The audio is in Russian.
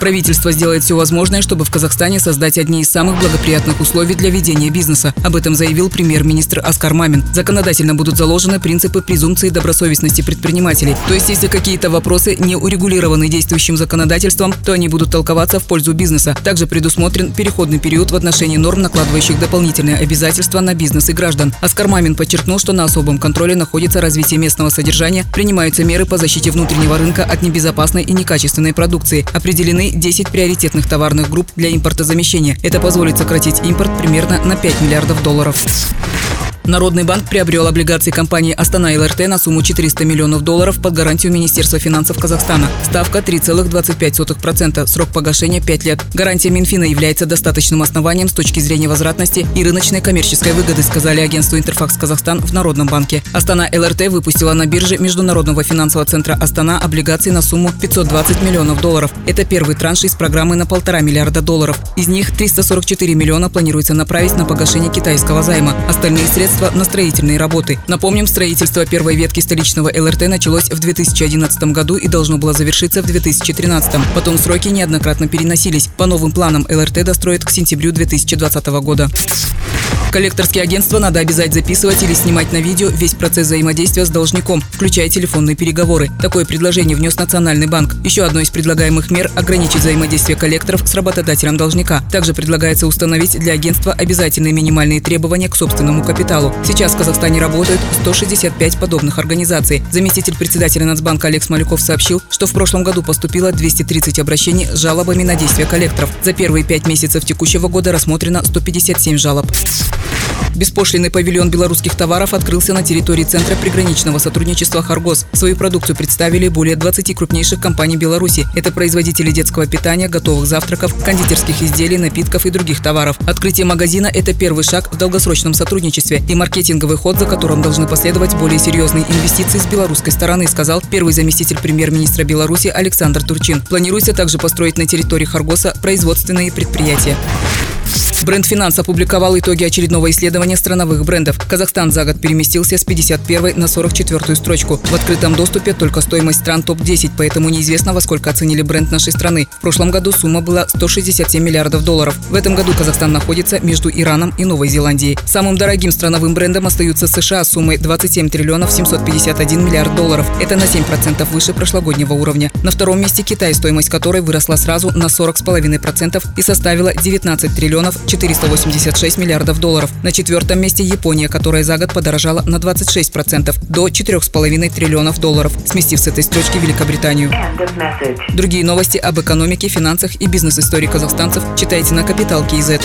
Правительство сделает все возможное, чтобы в Казахстане создать одни из самых благоприятных условий для ведения бизнеса. Об этом заявил премьер-министр Оскар Мамин. Законодательно будут заложены принципы презумпции добросовестности предпринимателей. То есть, если какие-то вопросы не урегулированы действующим законодательством, то они будут толковаться в пользу бизнеса. Также предусмотрен переходный период в отношении норм, накладывающих дополнительные обязательства на бизнес и граждан. Оскар Мамин подчеркнул, что на особом контроле находится развитие местного содержания, принимаются меры по защите внутреннего рынка от небезопасной и некачественной продукции. Определены 10 приоритетных товарных групп для импортозамещения. Это позволит сократить импорт примерно на 5 миллиардов долларов. Народный банк приобрел облигации компании «Астана ЛРТ» на сумму 400 миллионов долларов под гарантию Министерства финансов Казахстана. Ставка 3,25%, срок погашения 5 лет. Гарантия Минфина является достаточным основанием с точки зрения возвратности и рыночной коммерческой выгоды, сказали агентству «Интерфакс Казахстан» в Народном банке. «Астана ЛРТ» выпустила на бирже Международного финансового центра «Астана» облигации на сумму 520 миллионов долларов. Это первый транш из программы на полтора миллиарда долларов. Из них 344 миллиона планируется направить на погашение китайского займа. Остальные средства средства на строительные работы. Напомним, строительство первой ветки столичного ЛРТ началось в 2011 году и должно было завершиться в 2013. Потом сроки неоднократно переносились. По новым планам ЛРТ достроят к сентябрю 2020 года. Коллекторские агентства надо обязать записывать или снимать на видео весь процесс взаимодействия с должником, включая телефонные переговоры. Такое предложение внес Национальный банк. Еще одно из предлагаемых мер – ограничить взаимодействие коллекторов с работодателем должника. Также предлагается установить для агентства обязательные минимальные требования к собственному капиталу. Сейчас в Казахстане работают 165 подобных организаций. Заместитель председателя Нацбанка Олег Малюков сообщил, что в прошлом году поступило 230 обращений с жалобами на действия коллекторов. За первые пять месяцев текущего года рассмотрено 157 жалоб. Беспошлиный павильон белорусских товаров открылся на территории Центра приграничного сотрудничества «Харгос». Свою продукцию представили более 20 крупнейших компаний Беларуси. Это производители детского питания, готовых завтраков, кондитерских изделий, напитков и других товаров. Открытие магазина – это первый шаг в долгосрочном сотрудничестве и маркетинговый ход, за которым должны последовать более серьезные инвестиции с белорусской стороны, сказал первый заместитель премьер-министра Беларуси Александр Турчин. Планируется также построить на территории Харгоса производственные предприятия. Бренд «Финанс» опубликовал итоги очередного исследования страновых брендов. Казахстан за год переместился с 51 на 44 строчку. В открытом доступе только стоимость стран топ-10, поэтому неизвестно, во сколько оценили бренд нашей страны. В прошлом году сумма была 167 миллиардов долларов. В этом году Казахстан находится между Ираном и Новой Зеландией. Самым дорогим страновым брендом остаются США с суммой 27 триллионов 751 миллиард долларов. Это на 7% выше прошлогоднего уровня. На втором месте Китай, стоимость которой выросла сразу на 40,5% и составила 19 триллионов 486 миллиардов долларов. На четвертом месте Япония, которая за год подорожала на 26% до 4,5 триллионов долларов, сместив с этой строчки Великобританию. Другие новости об экономике, финансах и бизнес-истории казахстанцев читайте на Капитал Киезет.